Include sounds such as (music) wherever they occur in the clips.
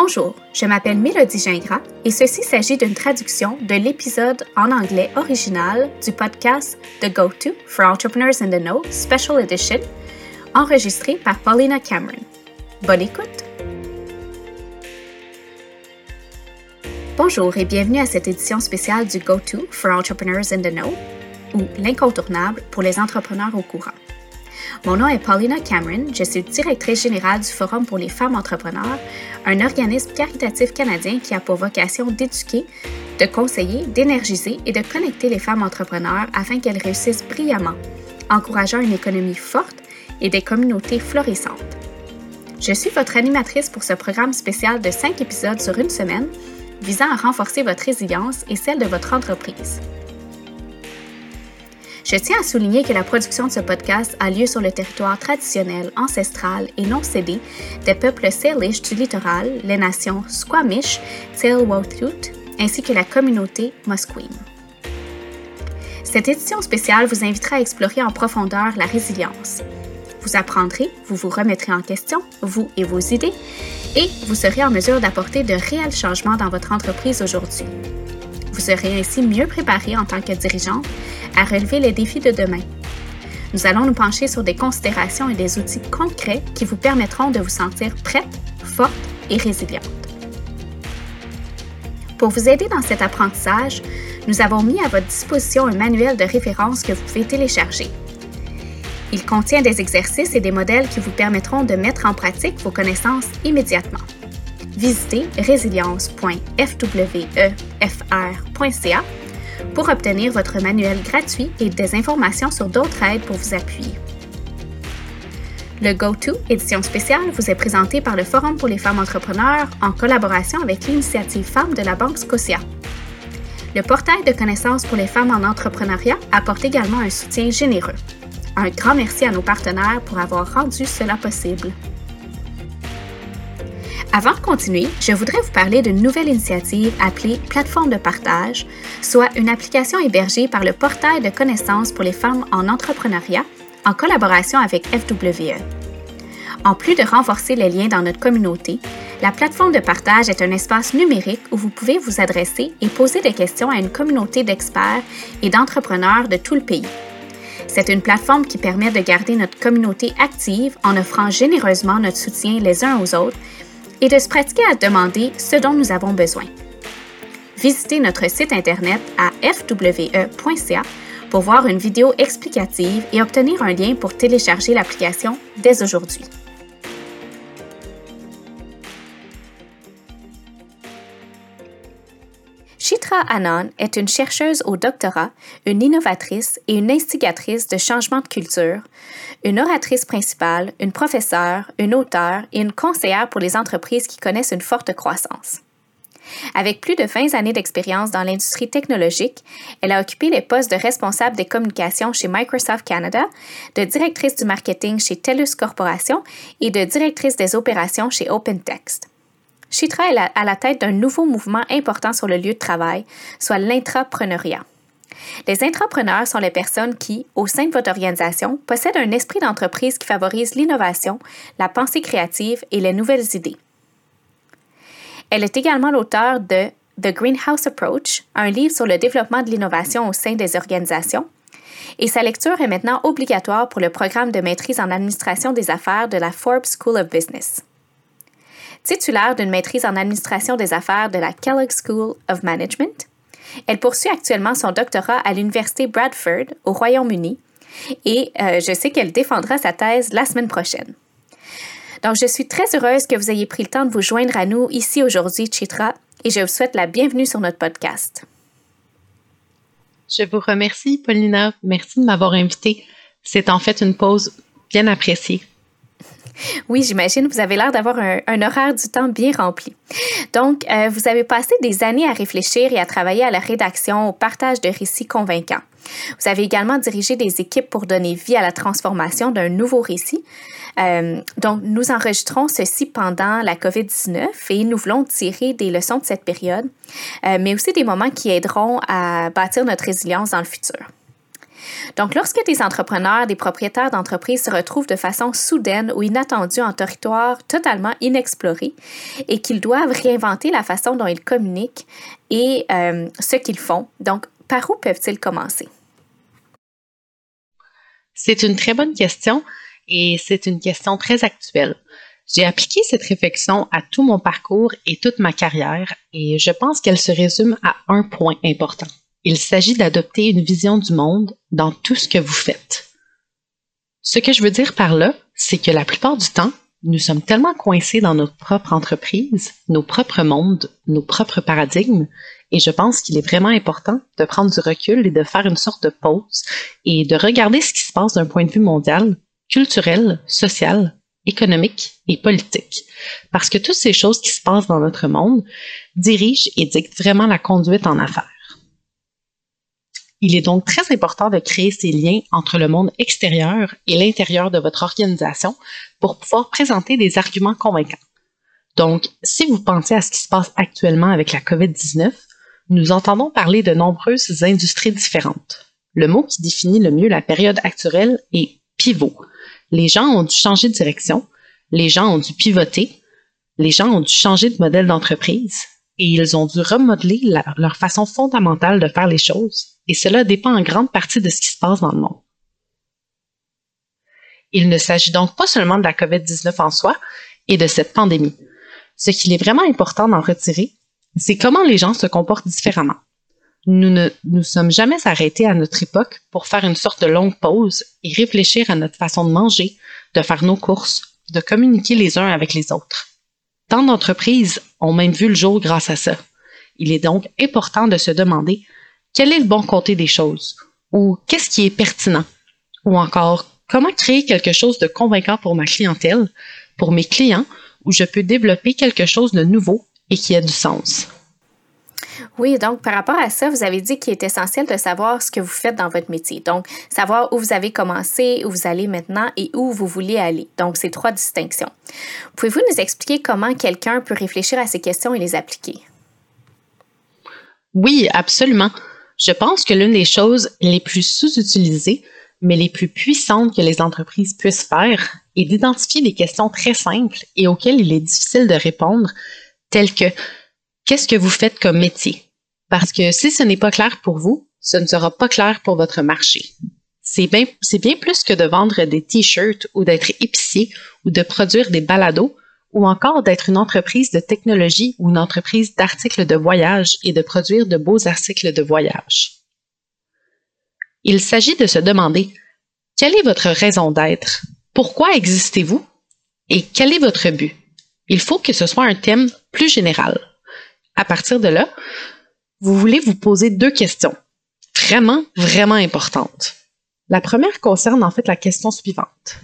Bonjour, je m'appelle Mélodie Gingras et ceci s'agit d'une traduction de l'épisode en anglais original du podcast The Go-To for Entrepreneurs in the Know Special Edition, enregistré par Paulina Cameron. Bonne écoute! Bonjour et bienvenue à cette édition spéciale du Go-To for Entrepreneurs in the Know, ou l'incontournable pour les entrepreneurs au courant. Mon nom est Paulina Cameron, je suis directrice générale du Forum pour les femmes entrepreneurs, un organisme caritatif canadien qui a pour vocation d'éduquer, de conseiller, d'énergiser et de connecter les femmes entrepreneurs afin qu'elles réussissent brillamment, encourageant une économie forte et des communautés florissantes. Je suis votre animatrice pour ce programme spécial de cinq épisodes sur une semaine visant à renforcer votre résilience et celle de votre entreprise. Je tiens à souligner que la production de ce podcast a lieu sur le territoire traditionnel, ancestral et non cédé des peuples Salish du littoral, les nations Squamish, Tsleil-Waututh, ainsi que la communauté Musqueam. Cette édition spéciale vous invitera à explorer en profondeur la résilience. Vous apprendrez, vous vous remettrez en question, vous et vos idées, et vous serez en mesure d'apporter de réels changements dans votre entreprise aujourd'hui. Vous serez ainsi mieux préparé en tant que dirigeant à relever les défis de demain. Nous allons nous pencher sur des considérations et des outils concrets qui vous permettront de vous sentir prête, forte et résiliente. Pour vous aider dans cet apprentissage, nous avons mis à votre disposition un manuel de référence que vous pouvez télécharger. Il contient des exercices et des modèles qui vous permettront de mettre en pratique vos connaissances immédiatement visitez résilience.fwefr.ca pour obtenir votre manuel gratuit et des informations sur d'autres aides pour vous appuyer. Le GoTo, édition spéciale, vous est présenté par le Forum pour les femmes entrepreneurs en collaboration avec l'initiative Femmes de la Banque Scotia. Le portail de connaissances pour les femmes en entrepreneuriat apporte également un soutien généreux. Un grand merci à nos partenaires pour avoir rendu cela possible. Avant de continuer, je voudrais vous parler d'une nouvelle initiative appelée Plateforme de partage, soit une application hébergée par le portail de connaissances pour les femmes en entrepreneuriat en collaboration avec FWE. En plus de renforcer les liens dans notre communauté, la plateforme de partage est un espace numérique où vous pouvez vous adresser et poser des questions à une communauté d'experts et d'entrepreneurs de tout le pays. C'est une plateforme qui permet de garder notre communauté active en offrant généreusement notre soutien les uns aux autres et de se pratiquer à demander ce dont nous avons besoin. Visitez notre site internet à fwe.ca pour voir une vidéo explicative et obtenir un lien pour télécharger l'application dès aujourd'hui. Chitra Anand est une chercheuse au doctorat, une innovatrice et une instigatrice de changement de culture, une oratrice principale, une professeure, une auteure et une conseillère pour les entreprises qui connaissent une forte croissance. Avec plus de 20 années d'expérience dans l'industrie technologique, elle a occupé les postes de responsable des communications chez Microsoft Canada, de directrice du marketing chez TELUS Corporation et de directrice des opérations chez OpenText. Chitra est à la tête d'un nouveau mouvement important sur le lieu de travail, soit l'intrapreneuriat. Les intrapreneurs sont les personnes qui, au sein de votre organisation, possèdent un esprit d'entreprise qui favorise l'innovation, la pensée créative et les nouvelles idées. Elle est également l'auteur de The Greenhouse Approach, un livre sur le développement de l'innovation au sein des organisations, et sa lecture est maintenant obligatoire pour le programme de maîtrise en administration des affaires de la Forbes School of Business. Titulaire d'une maîtrise en administration des affaires de la Kellogg School of Management, elle poursuit actuellement son doctorat à l'Université Bradford au Royaume-Uni et euh, je sais qu'elle défendra sa thèse la semaine prochaine. Donc, je suis très heureuse que vous ayez pris le temps de vous joindre à nous ici aujourd'hui, Chitra, et je vous souhaite la bienvenue sur notre podcast. Je vous remercie, Paulina. Merci de m'avoir invitée. C'est en fait une pause bien appréciée. (laughs) Oui, j'imagine, vous avez l'air d'avoir un, horaire du temps bien rempli. Donc, euh, vous avez passé des années à réfléchir et à travailler à la rédaction, au partage de récits convaincants. Vous avez également dirigé des équipes pour donner vie à la transformation d'un nouveau récit. Euh, donc, nous enregistrons ceci pendant la COVID-19 et nous voulons tirer des leçons de cette période, euh, mais aussi des moments qui aideront à bâtir notre résilience dans le futur. Donc, lorsque des entrepreneurs, des propriétaires d'entreprises se retrouvent de façon soudaine ou inattendue en territoire totalement inexploré et qu'ils doivent réinventer la façon dont ils communiquent et euh, ce qu'ils font, donc, par où peuvent-ils commencer? C'est une très bonne question et c'est une question très actuelle. J'ai appliqué cette réflexion à tout mon parcours et toute ma carrière et je pense qu'elle se résume à un point important. Il s'agit d'adopter une vision du monde dans tout ce que vous faites. Ce que je veux dire par là, c'est que la plupart du temps, nous sommes tellement coincés dans notre propre entreprise, nos propres mondes, nos propres paradigmes, et je pense qu'il est vraiment important de prendre du recul et de faire une sorte de pause et de regarder ce qui se passe d'un point de vue mondial, culturel, social, économique et politique. Parce que toutes ces choses qui se passent dans notre monde dirigent et dictent vraiment la conduite en affaires. Il est donc très important de créer ces liens entre le monde extérieur et l'intérieur de votre organisation pour pouvoir présenter des arguments convaincants. Donc, si vous pensez à ce qui se passe actuellement avec la COVID-19, nous entendons parler de nombreuses industries différentes. Le mot qui définit le mieux la période actuelle est pivot, les gens ont dû changer de direction, les gens ont dû pivoter, les gens ont dû changer de modèle d'entreprise et ils ont dû remodeler leur façon fondamentale de faire les choses. Et cela dépend en grande partie de ce qui se passe dans le monde. Il ne s'agit donc pas seulement de la COVID-19 en soi et de cette pandémie. Ce qu'il est vraiment important d'en retirer, c'est comment les gens se comportent différemment nous ne nous sommes jamais arrêtés à notre époque pour faire une sorte de longue pause et réfléchir à notre façon de manger, de faire nos courses, de communiquer les uns avec les autres. Tant d'entreprises ont même vu le jour grâce à ça. Il est donc important de se demander quel est le bon côté des choses, ou qu'est-ce qui est pertinent, ou encore comment créer quelque chose de convaincant pour ma clientèle, pour mes clients, où je peux développer quelque chose de nouveau et qui a du sens? Oui, donc par rapport à ça, vous avez dit qu'il est essentiel de savoir ce que vous faites dans votre métier. Donc, savoir où vous avez commencé, où vous allez maintenant et où vous voulez aller. Donc, ces trois distinctions. Pouvez-vous nous expliquer comment quelqu'un peut réfléchir à ces questions et les appliquer? Oui, absolument. Je pense que l'une des choses les plus sous-utilisées, mais les plus puissantes que les entreprises puissent faire est d'identifier des questions très simples et auxquelles il est difficile de répondre, telles que qu'est-ce que vous faites comme métier? Parce que si ce n'est pas clair pour vous, ce ne sera pas clair pour votre marché. C'est bien, plus que de vendre des t-shirts ou d'être épicier ou de produire des balados ou encore d'être une entreprise de technologie ou une entreprise d'articles de voyage et de produire de beaux articles de voyage. Il s'agit de se demander quelle est votre raison d'être? Pourquoi existez-vous? Et quel est votre but? Il faut que ce soit un thème plus général à partir de là, vous voulez vous poser deux questions, vraiment, vraiment importantes. La première concerne en fait la question suivante.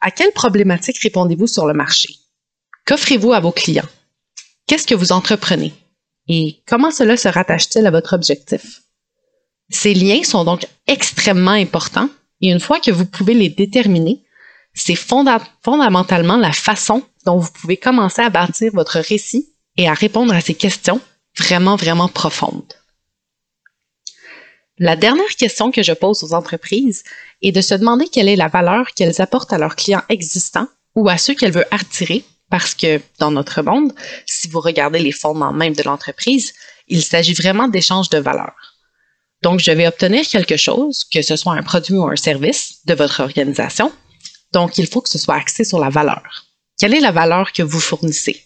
À quelle problématique répondez-vous sur le marché? Qu'offrez-vous à vos clients? Qu'est-ce que vous entreprenez? Et comment cela se rattache-t-il à votre objectif? Ces liens sont donc extrêmement importants et une fois que vous pouvez les déterminer, c'est fondamentalement la façon dont vous pouvez commencer à bâtir votre récit et à répondre à ces questions vraiment, vraiment profondes. La dernière question que je pose aux entreprises est de se demander quelle est la valeur qu'elles apportent à leurs clients existants ou à ceux qu'elles veulent attirer, parce que dans notre monde, si vous regardez les fondements même de l'entreprise, il s'agit vraiment d'échange de valeurs. Donc, je vais obtenir quelque chose, que ce soit un produit ou un service de votre organisation. Donc, il faut que ce soit axé sur la valeur. Quelle est la valeur que vous fournissez?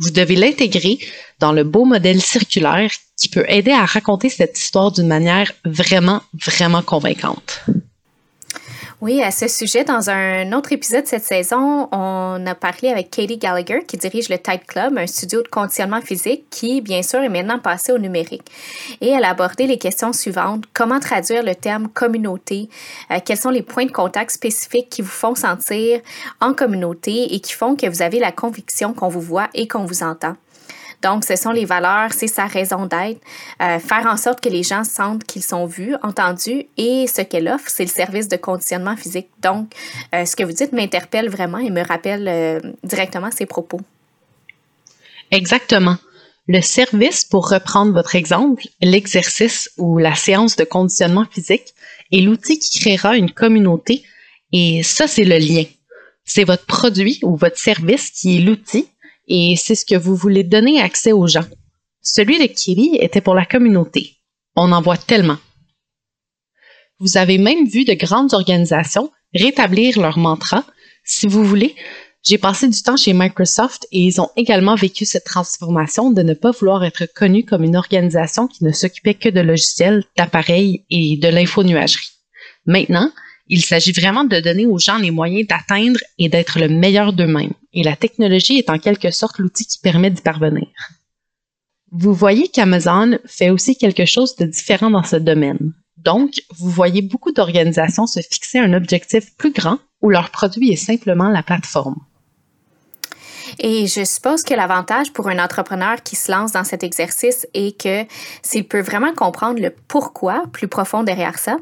Vous devez l'intégrer dans le beau modèle circulaire qui peut aider à raconter cette histoire d'une manière vraiment, vraiment convaincante. Oui, à ce sujet, dans un autre épisode cette saison, on a parlé avec Katie Gallagher qui dirige le Tide Club, un studio de conditionnement physique qui, bien sûr, est maintenant passé au numérique. Et elle a abordé les questions suivantes. Comment traduire le terme communauté? Euh, quels sont les points de contact spécifiques qui vous font sentir en communauté et qui font que vous avez la conviction qu'on vous voit et qu'on vous entend? Donc, ce sont les valeurs, c'est sa raison d'être. Euh, faire en sorte que les gens sentent qu'ils sont vus, entendus et ce qu'elle offre, c'est le service de conditionnement physique. Donc, euh, ce que vous dites m'interpelle vraiment et me rappelle euh, directement ses propos. Exactement. Le service, pour reprendre votre exemple, l'exercice ou la séance de conditionnement physique est l'outil qui créera une communauté et ça, c'est le lien. C'est votre produit ou votre service qui est l'outil et c'est ce que vous voulez donner accès aux gens. Celui de Kiri était pour la communauté. On en voit tellement. Vous avez même vu de grandes organisations rétablir leur mantra. Si vous voulez, j'ai passé du temps chez Microsoft et ils ont également vécu cette transformation de ne pas vouloir être connus comme une organisation qui ne s'occupait que de logiciels, d'appareils et de l'infonuagerie. Maintenant, il s'agit vraiment de donner aux gens les moyens d'atteindre et d'être le meilleur d'eux-mêmes. Et la technologie est en quelque sorte l'outil qui permet d'y parvenir. Vous voyez qu'Amazon fait aussi quelque chose de différent dans ce domaine. Donc, vous voyez beaucoup d'organisations se fixer un objectif plus grand où leur produit est simplement la plateforme. Et je suppose que l'avantage pour un entrepreneur qui se lance dans cet exercice est que s'il peut vraiment comprendre le pourquoi plus profond derrière ça,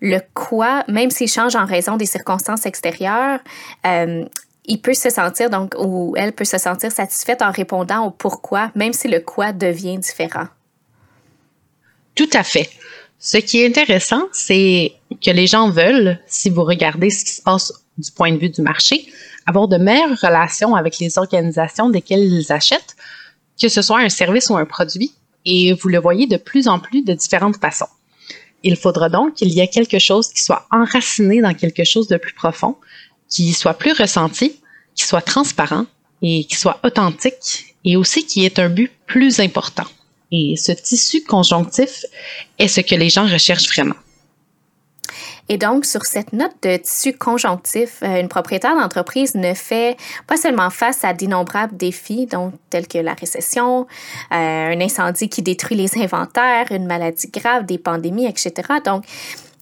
le quoi, même s'il change en raison des circonstances extérieures, euh, il peut se sentir donc ou elle peut se sentir satisfaite en répondant au pourquoi, même si le quoi devient différent. Tout à fait. Ce qui est intéressant, c'est que les gens veulent, si vous regardez ce qui se passe du point de vue du marché, avoir de meilleures relations avec les organisations desquelles ils achètent, que ce soit un service ou un produit, et vous le voyez de plus en plus de différentes façons. Il faudra donc qu'il y ait quelque chose qui soit enraciné dans quelque chose de plus profond, qui soit plus ressenti, qui soit transparent et qui soit authentique et aussi qui ait un but plus important. Et ce tissu conjonctif est ce que les gens recherchent vraiment. Et donc, sur cette note de tissu conjonctif, euh, une propriétaire d'entreprise ne fait pas seulement face à d'innombrables défis, tels que la récession, euh, un incendie qui détruit les inventaires, une maladie grave, des pandémies, etc. Donc,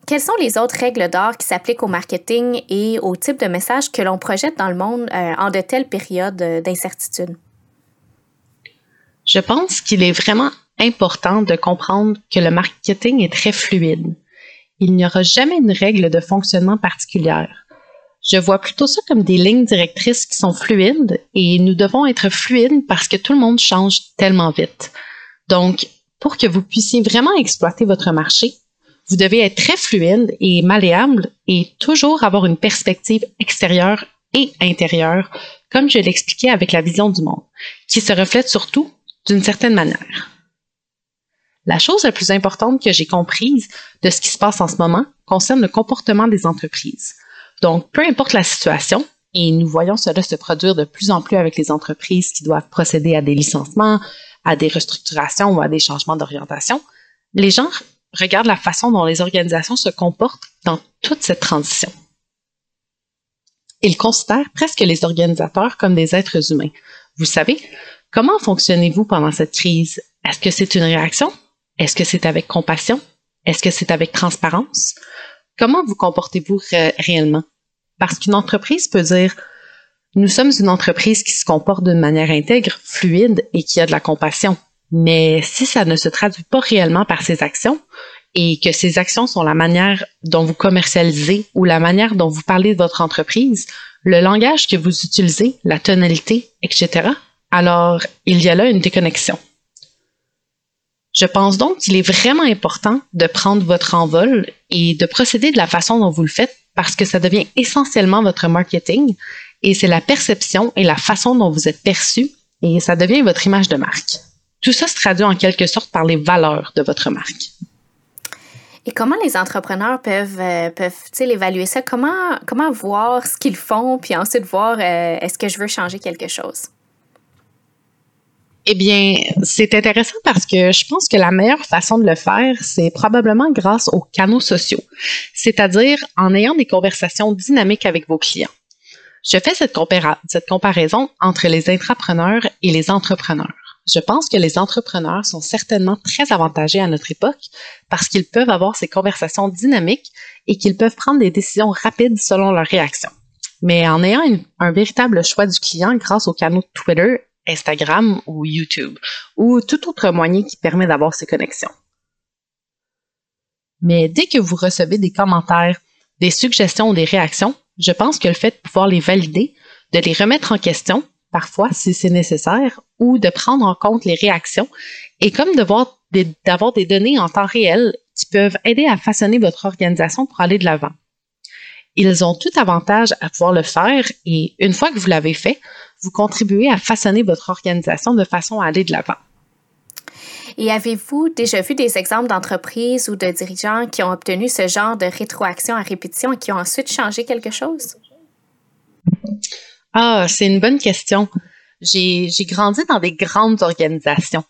quelles sont les autres règles d'or qui s'appliquent au marketing et au type de message que l'on projette dans le monde euh, en de telles périodes d'incertitude? Je pense qu'il est vraiment important de comprendre que le marketing est très fluide il n'y aura jamais une règle de fonctionnement particulière. Je vois plutôt ça comme des lignes directrices qui sont fluides et nous devons être fluides parce que tout le monde change tellement vite. Donc, pour que vous puissiez vraiment exploiter votre marché, vous devez être très fluide et malléable et toujours avoir une perspective extérieure et intérieure, comme je l'expliquais avec la vision du monde, qui se reflète surtout d'une certaine manière. La chose la plus importante que j'ai comprise de ce qui se passe en ce moment concerne le comportement des entreprises. Donc, peu importe la situation, et nous voyons cela se produire de plus en plus avec les entreprises qui doivent procéder à des licenciements, à des restructurations ou à des changements d'orientation, les gens regardent la façon dont les organisations se comportent dans toute cette transition. Ils considèrent presque les organisateurs comme des êtres humains. Vous savez, comment fonctionnez-vous pendant cette crise? Est-ce que c'est une réaction? Est-ce que c'est avec compassion? Est-ce que c'est avec transparence? Comment vous comportez-vous réellement? Parce qu'une entreprise peut dire, nous sommes une entreprise qui se comporte d'une manière intègre, fluide et qui a de la compassion. Mais si ça ne se traduit pas réellement par ses actions et que ces actions sont la manière dont vous commercialisez ou la manière dont vous parlez de votre entreprise, le langage que vous utilisez, la tonalité, etc., alors il y a là une déconnexion. Je pense donc qu'il est vraiment important de prendre votre envol et de procéder de la façon dont vous le faites parce que ça devient essentiellement votre marketing et c'est la perception et la façon dont vous êtes perçu et ça devient votre image de marque. Tout ça se traduit en quelque sorte par les valeurs de votre marque. Et comment les entrepreneurs peuvent, euh, peuvent-ils évaluer ça? Comment, voir ce qu'ils font, puis ensuite voir euh, est-ce que je veux changer quelque chose? Eh bien, c'est intéressant parce que je pense que la meilleure façon de le faire, c'est probablement grâce aux canaux sociaux, c'est-à-dire en ayant des conversations dynamiques avec vos clients. Je fais cette, comparaison entre les intrapreneurs et les entrepreneurs. Je pense que les entrepreneurs sont certainement très avantagés à notre époque parce qu'ils peuvent avoir ces conversations dynamiques et qu'ils peuvent prendre des décisions rapides selon leur réaction. Mais en ayant un véritable choix du client grâce aux canaux Twitter Instagram ou YouTube, ou tout autre moyen qui permet d'avoir ces connexions. Mais dès que vous recevez des commentaires, des suggestions ou des réactions, je pense que le fait de pouvoir les valider, de les remettre en question, parfois si c'est nécessaire, ou de prendre en compte les réactions, est comme d'avoir des, des données en temps réel qui peuvent aider à façonner votre organisation pour aller de l'avant. Ils ont tout avantage à pouvoir le faire et une fois que vous l'avez fait, vous contribuez à façonner votre organisation de façon à aller de l'avant. Et avez-vous déjà vu des exemples d'entreprises ou de dirigeants qui ont obtenu ce genre de rétroaction à répétition et qui ont ensuite changé quelque chose? Ah, c'est une bonne question. J'ai grandi dans des grandes organisations.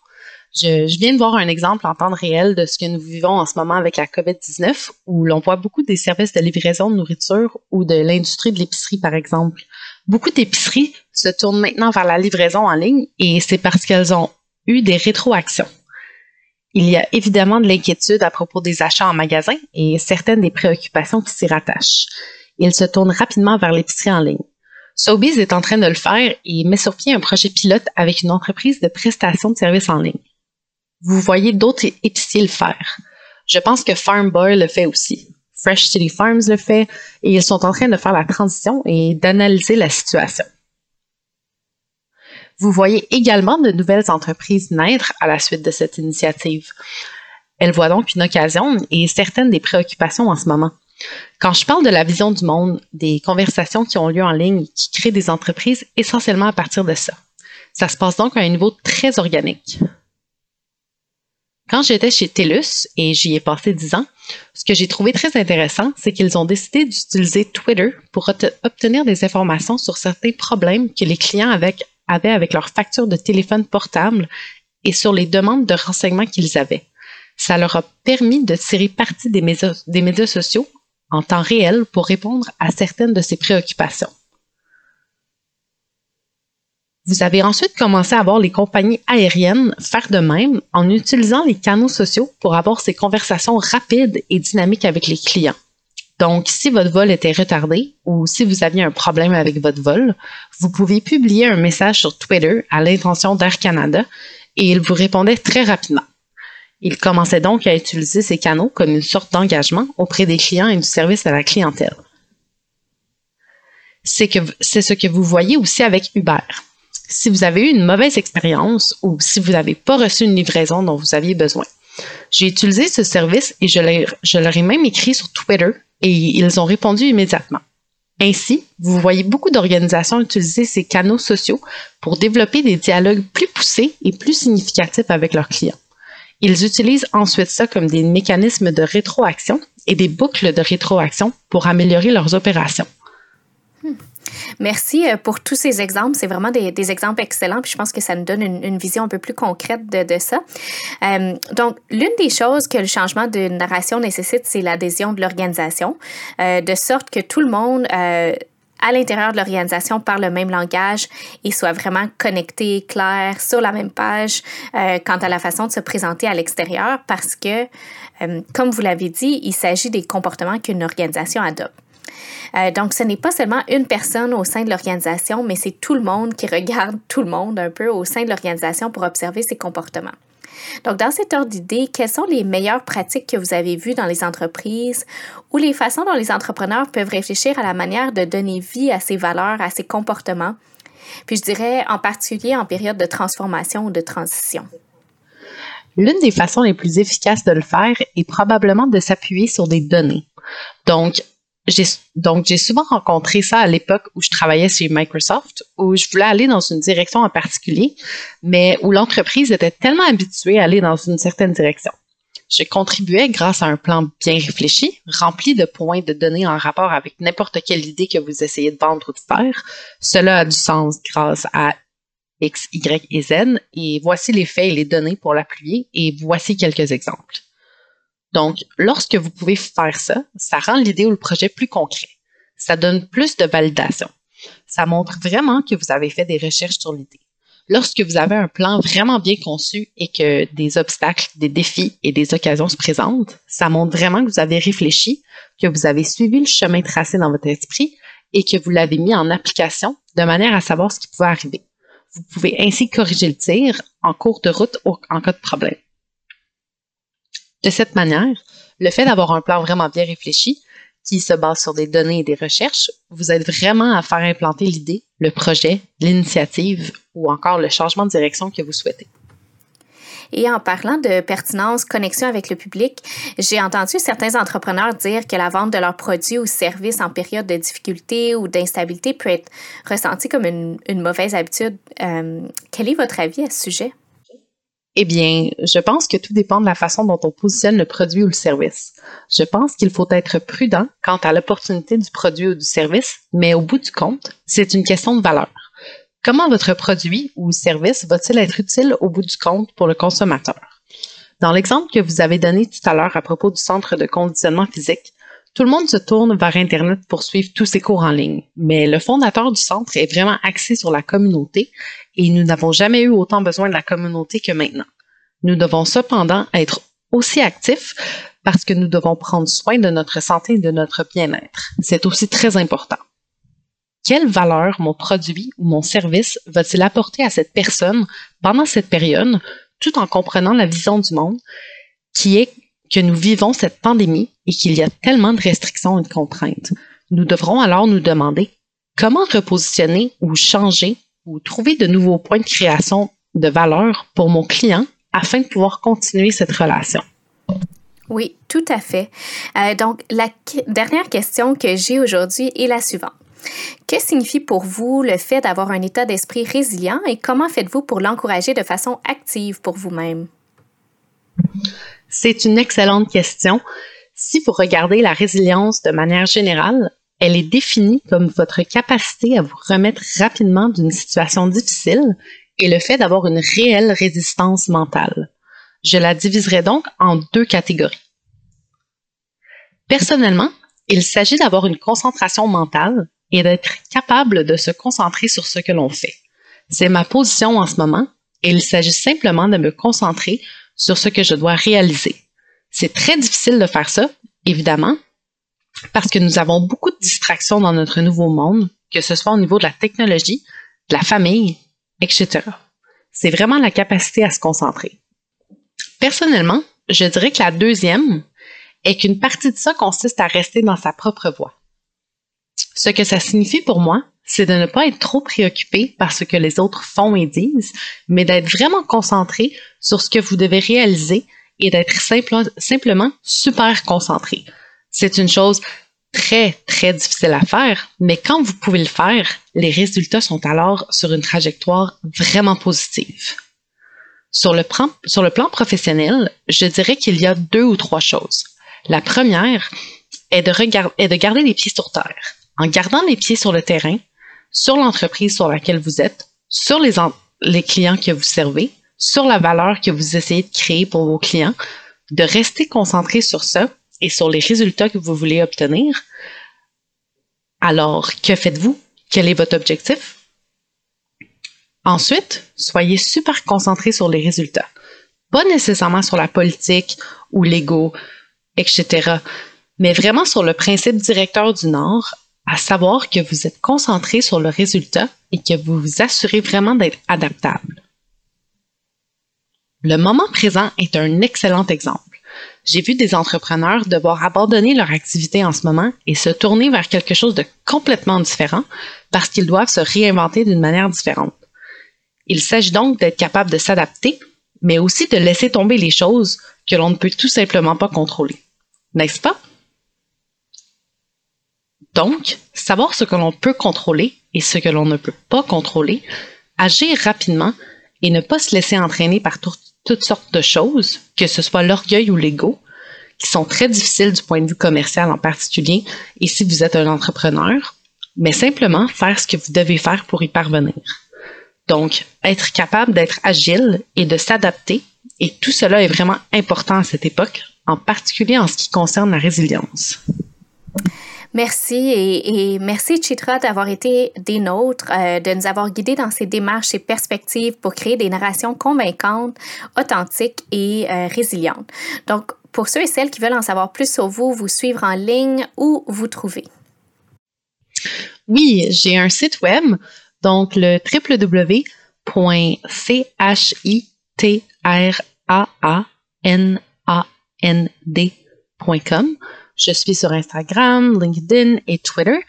Je, je, viens de voir un exemple en temps réel de ce que nous vivons en ce moment avec la COVID-19, où l'on voit beaucoup des services de livraison de nourriture ou de l'industrie de l'épicerie, par exemple. Beaucoup d'épiceries se tournent maintenant vers la livraison en ligne et c'est parce qu'elles ont eu des rétroactions. Il y a évidemment de l'inquiétude à propos des achats en magasin et certaines des préoccupations qui s'y rattachent. Ils se tournent rapidement vers l'épicerie en ligne. Sobeys est en train de le faire et met sur pied un projet pilote avec une entreprise de prestation de services en ligne. Vous voyez d'autres épiciers le faire. Je pense que Farm Boy le fait aussi. Fresh City Farms le fait et ils sont en train de faire la transition et d'analyser la situation. Vous voyez également de nouvelles entreprises naître à la suite de cette initiative. Elle voit donc une occasion et certaines des préoccupations en ce moment. Quand je parle de la vision du monde, des conversations qui ont lieu en ligne, qui créent des entreprises essentiellement à partir de ça. Ça se passe donc à un niveau très organique. Quand j'étais chez TELUS, et j'y ai passé dix ans, ce que j'ai trouvé très intéressant, c'est qu'ils ont décidé d'utiliser Twitter pour obtenir des informations sur certains problèmes que les clients avaient avec leurs factures de téléphone portable et sur les demandes de renseignements qu'ils avaient. Ça leur a permis de tirer parti des médias sociaux en temps réel pour répondre à certaines de ces préoccupations. Vous avez ensuite commencé à voir les compagnies aériennes faire de même en utilisant les canaux sociaux pour avoir ces conversations rapides et dynamiques avec les clients. Donc, si votre vol était retardé ou si vous aviez un problème avec votre vol, vous pouvez publier un message sur Twitter à l'intention d'Air Canada et il vous répondait très rapidement. Il commençait donc à utiliser ces canaux comme une sorte d'engagement auprès des clients et du service à la clientèle. C'est ce que vous voyez aussi avec Uber. Si vous avez eu une mauvaise expérience ou si vous n'avez pas reçu une livraison dont vous aviez besoin, j'ai utilisé ce service et je leur ai même écrit sur Twitter et ils ont répondu immédiatement. Ainsi, vous voyez beaucoup d'organisations utiliser ces canaux sociaux pour développer des dialogues plus poussés et plus significatifs avec leurs clients. Ils utilisent ensuite ça comme des mécanismes de rétroaction et des boucles de rétroaction pour améliorer leurs opérations. Merci euh, pour tous ces exemples. C'est vraiment des, exemples excellents. Puis je pense que ça nous donne une, vision un peu plus concrète de, ça. Euh, donc, l'une des choses que le changement de narration nécessite, c'est l'adhésion de l'organisation, euh, de sorte que tout le monde à l'intérieur de l'organisation parle le même langage et soit vraiment connecté, clair, sur la même page quant à la façon de se présenter à l'extérieur parce que, comme vous l'avez dit, il s'agit des comportements qu'une organisation adopte. Euh, donc, ce n'est pas seulement une personne au sein de l'organisation, mais c'est tout le monde qui regarde (laughs) tout le monde un peu au sein de l'organisation pour observer ses comportements. Donc, dans cet ordre d'idée, quelles sont les meilleures pratiques que vous avez vues dans les entreprises ou les façons dont les entrepreneurs peuvent réfléchir à la manière de donner vie à ces valeurs, à ces comportements? Puis je dirais en particulier en période de transformation ou de transition. L'une des façons les plus efficaces de le faire est probablement de s'appuyer sur des données. Donc, donc, j'ai souvent rencontré ça à l'époque où je travaillais chez Microsoft, où je voulais aller dans une direction en particulier, mais où l'entreprise était tellement habituée à aller dans une certaine direction. Je contribuais grâce à un plan bien réfléchi, rempli de points de données en rapport avec n'importe quelle idée que vous essayez de vendre ou de faire. Cela a du sens grâce à X, Y et Z, et voici les faits et les données pour l'appuyer, et voici quelques exemples. Donc, lorsque vous pouvez faire ça, ça rend l'idée ou le projet plus concret. Ça donne plus de validation. Ça montre vraiment que vous avez fait des recherches sur l'idée. Lorsque vous avez un plan vraiment bien conçu et que des obstacles, des défis et des occasions se présentent, ça montre vraiment que vous avez réfléchi, que vous avez suivi le chemin tracé dans votre esprit et que vous l'avez mis en application de manière à savoir ce qui pouvait arriver. Vous pouvez ainsi corriger le tir en cours de route en cas de problème. De cette manière, le fait d'avoir un plan vraiment bien réfléchi, qui se base sur des données et des recherches, vous aide vraiment à faire implanter l'idée, le projet, l'initiative ou encore le changement de direction que vous souhaitez. Et en parlant de pertinence, connexion avec le public, j'ai entendu certains entrepreneurs dire que la vente de leurs produits ou services en période de difficulté ou d'instabilité peut être ressentie comme une, mauvaise habitude. Euh, quel est votre avis à ce sujet? Eh bien, je pense que tout dépend de la façon dont on positionne le produit ou le service. Je pense qu'il faut être prudent quant à l'opportunité du produit ou du service, mais au bout du compte, c'est une question de valeur. Comment votre produit ou service va-t-il être utile au bout du compte pour le consommateur? Dans l'exemple que vous avez donné tout à l'heure à propos du centre de conditionnement physique, tout le monde se tourne vers Internet pour suivre tous ses cours en ligne, mais le fondateur du centre est vraiment axé sur la communauté et nous n'avons jamais eu autant besoin de la communauté que maintenant. Nous devons cependant être aussi actifs parce que nous devons prendre soin de notre santé et de notre bien-être. C'est aussi très important quelle valeur mon produit ou mon service va-t-il apporter à cette personne pendant cette période, tout en comprenant la vision du monde qui est que nous vivons cette pandémie et qu'il y a tellement de restrictions et de contraintes. Nous devrons alors nous demander comment repositionner ou changer ou trouver de nouveaux points de création de valeur pour mon client afin de pouvoir continuer cette relation. Oui, tout à fait. Euh, donc, la dernière question que j'ai aujourd'hui est la suivante. Que signifie pour vous le fait d'avoir un état d'esprit résilient et comment faites-vous pour l'encourager de façon active pour vous-même? C'est une excellente question. Si vous regardez la résilience de manière générale, elle est définie comme votre capacité à vous remettre rapidement d'une situation difficile et le fait d'avoir une réelle résistance mentale. Je la diviserai donc en deux catégories. Personnellement, il s'agit d'avoir une concentration mentale et d'être capable de se concentrer sur ce que l'on fait. C'est ma position en ce moment et il s'agit simplement de me concentrer sur ce que je dois réaliser. C'est très difficile de faire ça, évidemment, parce que nous avons beaucoup de distractions dans notre nouveau monde, que ce soit au niveau de la technologie, de la famille, etc. C'est vraiment la capacité à se concentrer. Personnellement, je dirais que la deuxième est qu'une partie de ça consiste à rester dans sa propre voie. Ce que ça signifie pour moi, c'est de ne pas être trop préoccupé par ce que les autres font et disent, mais d'être vraiment concentré sur ce que vous devez réaliser et d'être simplement super concentré. C'est une chose très, très difficile à faire, mais quand vous pouvez le faire, les résultats sont alors sur une trajectoire vraiment positive. Sur le, plan, sur le plan professionnel, je dirais qu'il y a deux ou trois choses. La première est de, est de garder les pieds sur terre en gardant les pieds sur le terrain, sur l'entreprise sur laquelle vous êtes, sur les, les clients que vous servez, sur la valeur que vous essayez de créer pour vos clients, de rester concentré sur ça et sur les résultats que vous voulez obtenir. Alors, que faites-vous? Quel est votre objectif? Ensuite, soyez super concentré sur les résultats. Pas nécessairement sur la politique ou l'ego, etc., mais vraiment sur le principe directeur du Nord à savoir que vous êtes concentré sur le résultat et que vous vous assurez vraiment d'être adaptable. Le moment présent est un excellent exemple. J'ai vu des entrepreneurs devoir abandonner leur activité en ce moment et se tourner vers quelque chose de complètement différent parce qu'ils doivent se réinventer d'une manière différente. Il s'agit donc d'être capable de s'adapter, mais aussi de laisser tomber les choses que l'on ne peut tout simplement pas contrôler. N'est-ce pas? Donc, savoir ce que l'on peut contrôler et ce que l'on ne peut pas contrôler, agir rapidement et ne pas se laisser entraîner par toutes sortes de choses, que ce soit l'orgueil ou l'ego, qui sont très difficiles du point de vue commercial en particulier, et si vous êtes un entrepreneur, mais simplement faire ce que vous devez faire pour y parvenir. Donc, être capable d'être agile et de s'adapter, et tout cela est vraiment important à cette époque, en particulier en ce qui concerne la résilience. Merci et, merci Chitra d'avoir été des nôtres, euh, de nous avoir guidés dans ces démarches et perspectives pour créer des narrations convaincantes, authentiques et euh, résilientes. Donc, pour ceux et celles qui veulent en savoir plus sur vous, vous suivre en ligne, ou vous trouver? Oui, j'ai un site web, donc le www.chitraANAND.com. Je suis sur Instagram, LinkedIn et Twitter.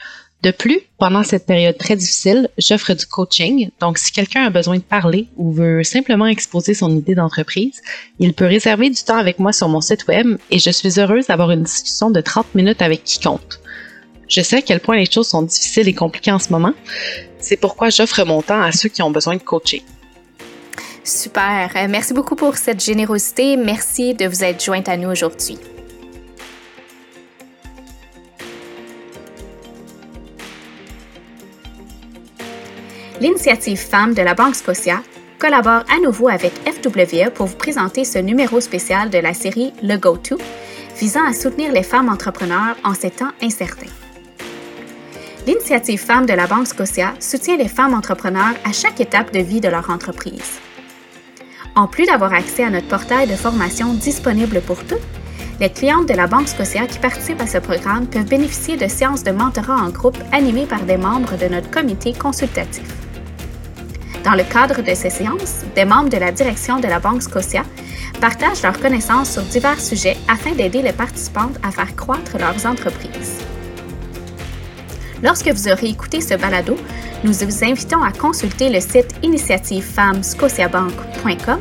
De plus, pendant cette période très difficile, j'offre du coaching. Donc, si quelqu'un a besoin de parler ou veut simplement exposer son idée d'entreprise, il peut réserver du temps avec moi sur mon site web et je suis heureuse d'avoir une discussion de 30 minutes avec quiconque. Je sais à quel point les choses sont difficiles et compliquées en ce moment. C'est pourquoi j'offre mon temps à ceux qui ont besoin de coaching. Super. Euh, merci beaucoup pour cette générosité. Merci de vous être jointe à nous aujourd'hui. L'initiative Femmes de la Banque Scotia collabore à nouveau avec FWE pour vous présenter ce numéro spécial de la série Le Go-To, visant à soutenir les femmes entrepreneurs en ces temps incertains. L'initiative Femmes de la Banque Scotia soutient les femmes entrepreneurs à chaque étape de vie de leur entreprise. En plus d'avoir accès à notre portail de formation disponible pour toutes, les clientes de la Banque Scotia qui participent à ce programme peuvent bénéficier de séances de mentorat en groupe animées par des membres de notre comité consultatif. Dans le cadre de ces séances, des membres de la direction de la Banque Scotia partagent leurs connaissances sur divers sujets afin d'aider les participantes à faire croître leurs entreprises. Lorsque vous aurez écouté ce balado, nous vous invitons à consulter le site initiativefemmescotiabank.com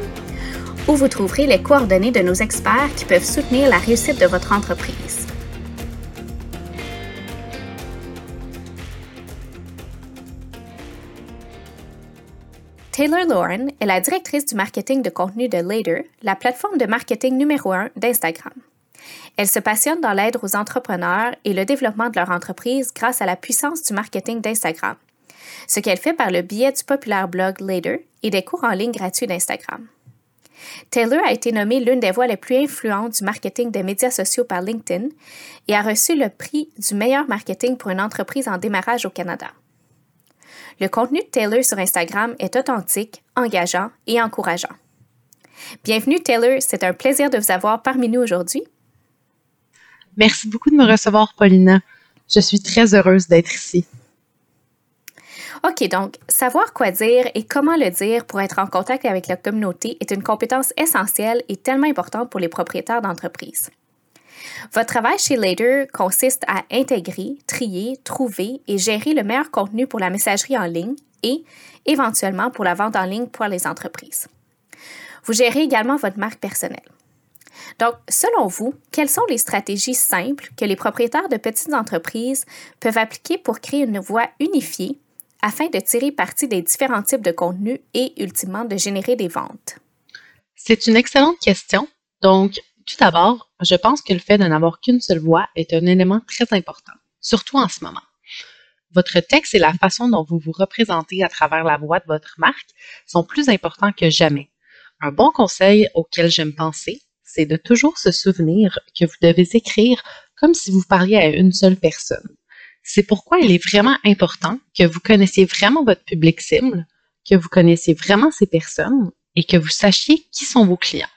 où vous trouverez les coordonnées de nos experts qui peuvent soutenir la réussite de votre entreprise. Taylor Lauren est la directrice du marketing de contenu de Later, la plateforme de marketing numéro un d'Instagram. Elle se passionne dans l'aide aux entrepreneurs et le développement de leur entreprise grâce à la puissance du marketing d'Instagram, ce qu'elle fait par le biais du populaire blog Later et des cours en ligne gratuits d'Instagram. Taylor a été nommée l'une des voix les plus influentes du marketing des médias sociaux par LinkedIn et a reçu le prix du meilleur marketing pour une entreprise en démarrage au Canada. Le contenu de Taylor sur Instagram est authentique, engageant et encourageant. Bienvenue Taylor, c'est un plaisir de vous avoir parmi nous aujourd'hui. Merci beaucoup de me recevoir, Paulina. Je suis très heureuse d'être ici. OK, donc, savoir quoi dire et comment le dire pour être en contact avec la communauté est une compétence essentielle et tellement importante pour les propriétaires d'entreprises. Votre travail chez Later consiste à intégrer, trier, trouver et gérer le meilleur contenu pour la messagerie en ligne et, éventuellement, pour la vente en ligne pour les entreprises. Vous gérez également votre marque personnelle. Donc, selon vous, quelles sont les stratégies simples que les propriétaires de petites entreprises peuvent appliquer pour créer une voie unifiée afin de tirer parti des différents types de contenus et, ultimement, de générer des ventes? C'est une excellente question. Donc, tout d'abord, je pense que le fait de n'avoir qu'une seule voix est un élément très important, surtout en ce moment. Votre texte et la façon dont vous vous représentez à travers la voix de votre marque sont plus importants que jamais. Un bon conseil auquel j'aime penser, c'est de toujours se souvenir que vous devez écrire comme si vous parliez à une seule personne. C'est pourquoi il est vraiment important que vous connaissiez vraiment votre public cible, que vous connaissiez vraiment ces personnes et que vous sachiez qui sont vos clients.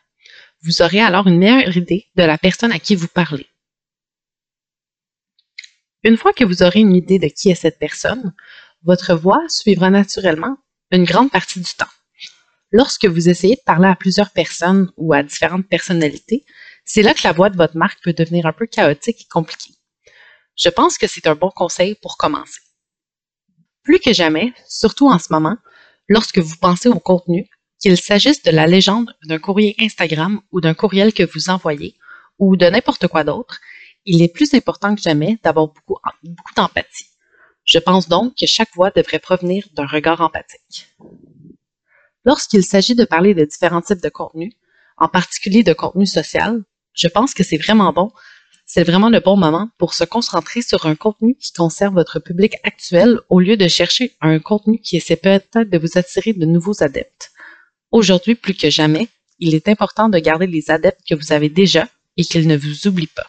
Vous aurez alors une meilleure idée de la personne à qui vous parlez. Une fois que vous aurez une idée de qui est cette personne, votre voix suivra naturellement une grande partie du temps. Lorsque vous essayez de parler à plusieurs personnes ou à différentes personnalités, c'est là que la voix de votre marque peut devenir un peu chaotique et compliquée. Je pense que c'est un bon conseil pour commencer. Plus que jamais, surtout en ce moment, lorsque vous pensez au contenu, qu'il s'agisse de la légende d'un courrier Instagram ou d'un courriel que vous envoyez ou de n'importe quoi d'autre, il est plus important que jamais d'avoir beaucoup, beaucoup d'empathie. Je pense donc que chaque voix devrait provenir d'un regard empathique. Lorsqu'il s'agit de parler de différents types de contenus, en particulier de contenu social, je pense que c'est vraiment bon, c'est vraiment le bon moment pour se concentrer sur un contenu qui conserve votre public actuel au lieu de chercher un contenu qui essaie peut-être de vous attirer de nouveaux adeptes. Aujourd'hui, plus que jamais, il est important de garder les adeptes que vous avez déjà et qu'ils ne vous oublient pas.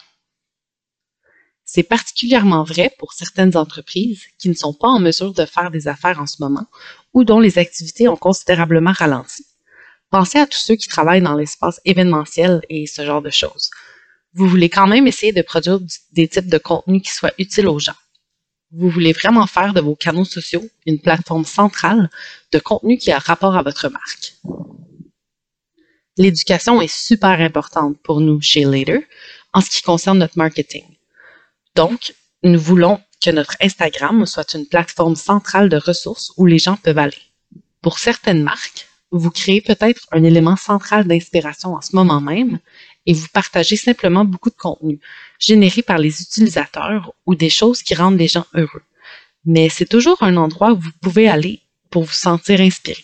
C'est particulièrement vrai pour certaines entreprises qui ne sont pas en mesure de faire des affaires en ce moment ou dont les activités ont considérablement ralenti. Pensez à tous ceux qui travaillent dans l'espace événementiel et ce genre de choses. Vous voulez quand même essayer de produire des types de contenus qui soient utiles aux gens. Vous voulez vraiment faire de vos canaux sociaux une plateforme centrale de contenu qui a rapport à votre marque. L'éducation est super importante pour nous chez Later en ce qui concerne notre marketing. Donc, nous voulons que notre Instagram soit une plateforme centrale de ressources où les gens peuvent aller. Pour certaines marques, vous créez peut-être un élément central d'inspiration en ce moment même et vous partagez simplement beaucoup de contenu généré par les utilisateurs ou des choses qui rendent les gens heureux. Mais c'est toujours un endroit où vous pouvez aller pour vous sentir inspiré.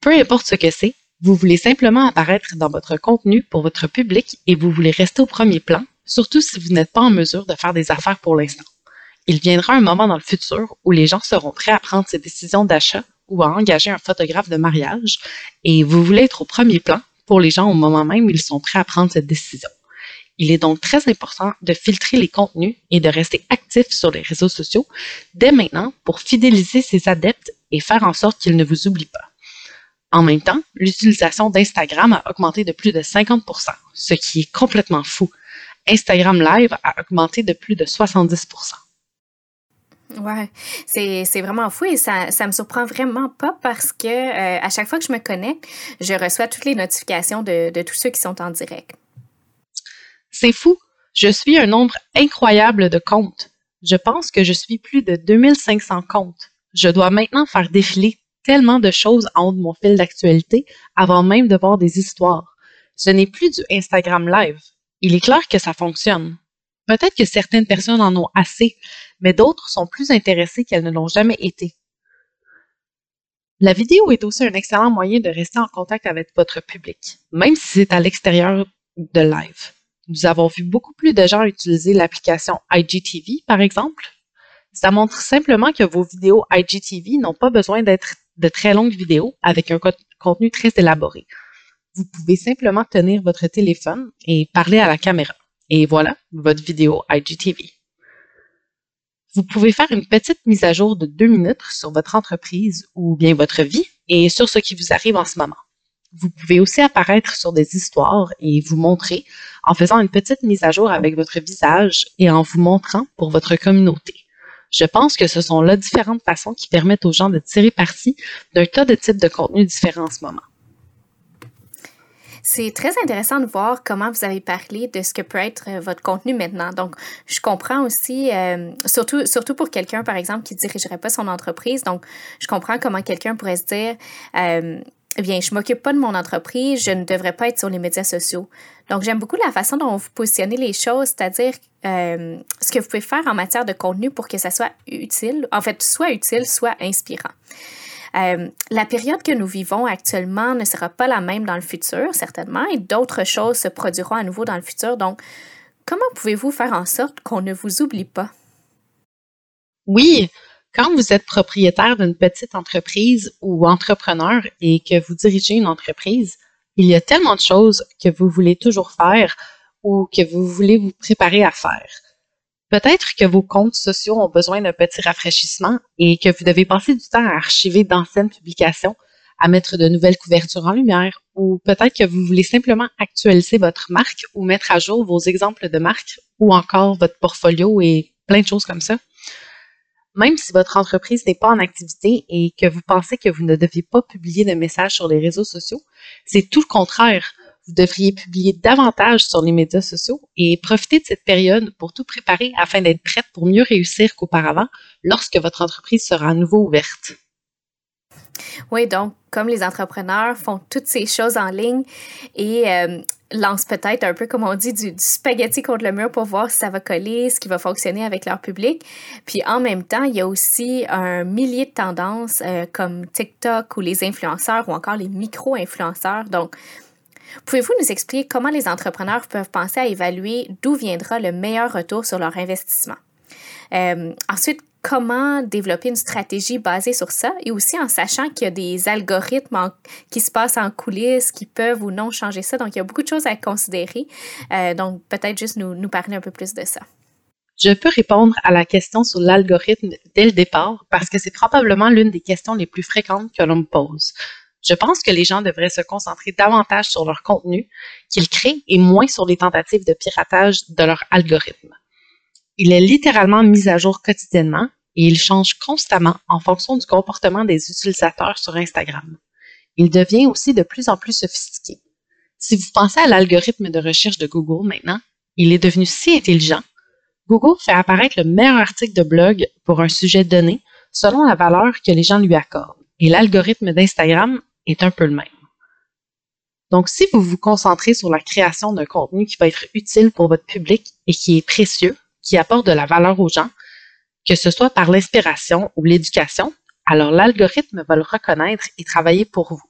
Peu importe ce que c'est, vous voulez simplement apparaître dans votre contenu pour votre public et vous voulez rester au premier plan, surtout si vous n'êtes pas en mesure de faire des affaires pour l'instant. Il viendra un moment dans le futur où les gens seront prêts à prendre ces décisions d'achat ou à engager un photographe de mariage et vous voulez être au premier plan pour les gens au moment même où ils sont prêts à prendre cette décision. Il est donc très important de filtrer les contenus et de rester actif sur les réseaux sociaux dès maintenant pour fidéliser ses adeptes et faire en sorte qu'ils ne vous oublient pas. En même temps, l'utilisation d'Instagram a augmenté de plus de 50 ce qui est complètement fou. Instagram Live a augmenté de plus de 70 Ouais, c'est, vraiment fou et ça, ça me surprend vraiment pas parce que euh, à chaque fois que je me connecte, je reçois toutes les notifications de, de tous ceux qui sont en direct. C'est fou. Je suis un nombre incroyable de comptes. Je pense que je suis plus de 2500 comptes. Je dois maintenant faire défiler tellement de choses en haut de mon fil d'actualité avant même de voir des histoires. Ce n'est plus du Instagram Live. Il est clair que ça fonctionne. Peut-être que certaines personnes en ont assez, mais d'autres sont plus intéressées qu'elles ne l'ont jamais été. La vidéo est aussi un excellent moyen de rester en contact avec votre public, même si c'est à l'extérieur de live. Nous avons vu beaucoup plus de gens utiliser l'application IGTV, par exemple. Ça montre simplement que vos vidéos IGTV n'ont pas besoin d'être de très longues vidéos avec un contenu très élaboré. Vous pouvez simplement tenir votre téléphone et parler à la caméra. Et voilà, votre vidéo IGTV. Vous pouvez faire une petite mise à jour de deux minutes sur votre entreprise ou bien votre vie et sur ce qui vous arrive en ce moment. Vous pouvez aussi apparaître sur des histoires et vous montrer en faisant une petite mise à jour avec votre visage et en vous montrant pour votre communauté. Je pense que ce sont là différentes façons qui permettent aux gens de tirer parti d'un tas de types de contenus différents en ce moment. C'est très intéressant de voir comment vous avez parlé de ce que peut être euh, votre contenu maintenant. Donc, je comprends aussi, euh, surtout, surtout pour quelqu'un, par exemple, qui ne dirigerait pas son entreprise. Donc, je comprends comment quelqu'un pourrait se dire, euh, eh bien, je m'occupe pas de mon entreprise, je ne devrais pas être sur les médias sociaux. Donc, j'aime beaucoup la façon dont vous positionnez les choses, c'est-à-dire ce que vous pouvez faire en matière de contenu pour que ça soit utile, en fait, soit utile, soit inspirant. Euh, la période que nous vivons actuellement ne sera pas la même dans le futur, certainement, et d'autres choses se produiront à nouveau dans le futur. Donc, comment pouvez-vous faire en sorte qu'on ne vous oublie pas? Oui, quand vous êtes propriétaire d'une petite entreprise ou entrepreneur et que vous dirigez une entreprise, il y a tellement de choses que vous voulez toujours faire ou que vous voulez vous préparer à faire. Peut-être que vos comptes sociaux ont besoin d'un petit rafraîchissement et que vous devez passer du temps à archiver d'anciennes publications, à mettre de nouvelles couvertures en lumière, ou peut-être que vous voulez simplement actualiser votre marque ou mettre à jour vos exemples de marque ou encore votre portfolio et plein de choses comme ça. Même si votre entreprise n'est pas en activité et que vous pensez que vous ne devez pas publier de messages sur les réseaux sociaux, c'est tout le contraire vous devriez publier davantage sur les médias sociaux et profiter de cette période pour tout préparer afin d'être prête pour mieux réussir qu'auparavant lorsque votre entreprise sera à nouveau ouverte. Oui, donc, comme les entrepreneurs font toutes ces choses en ligne et euh, lancent peut-être un peu, comme on dit, du, spaghetti contre le mur pour voir si ça va coller, ce qui va fonctionner avec leur public. Puis en même temps, il y a aussi un millier de tendances euh, comme TikTok ou les influenceurs ou encore les micro-influenceurs. Donc, Pouvez-vous nous expliquer comment les entrepreneurs peuvent penser à évaluer d'où viendra le meilleur retour sur leur investissement? Euh, ensuite, comment développer une stratégie basée sur ça et aussi en sachant qu'il y a des algorithmes qui se passent en coulisses qui peuvent ou non changer ça. Donc, il y a beaucoup de choses à considérer. Euh, donc, peut-être juste nous, nous parler un peu plus de ça. Je peux répondre à la question sur l'algorithme dès le départ parce que c'est probablement l'une des questions les plus fréquentes que l'on me pose. Je pense que les gens devraient se concentrer davantage sur leur contenu qu'ils créent et moins sur les tentatives de piratage de leur algorithme. Il est littéralement mis à jour quotidiennement et il change constamment en fonction du comportement des utilisateurs sur Instagram. Il devient aussi de plus en plus sophistiqué. Si vous pensez à l'algorithme de recherche de Google maintenant, il est devenu si intelligent. Google fait apparaître le meilleur article de blog pour un sujet donné selon la valeur que les gens lui accordent. Et l'algorithme d'Instagram est un peu le même. Donc, si vous vous concentrez sur la création d'un contenu qui va être utile pour votre public et qui est précieux, qui apporte de la valeur aux gens, que ce soit par l'inspiration ou l'éducation, alors l'algorithme va le reconnaître et travailler pour vous.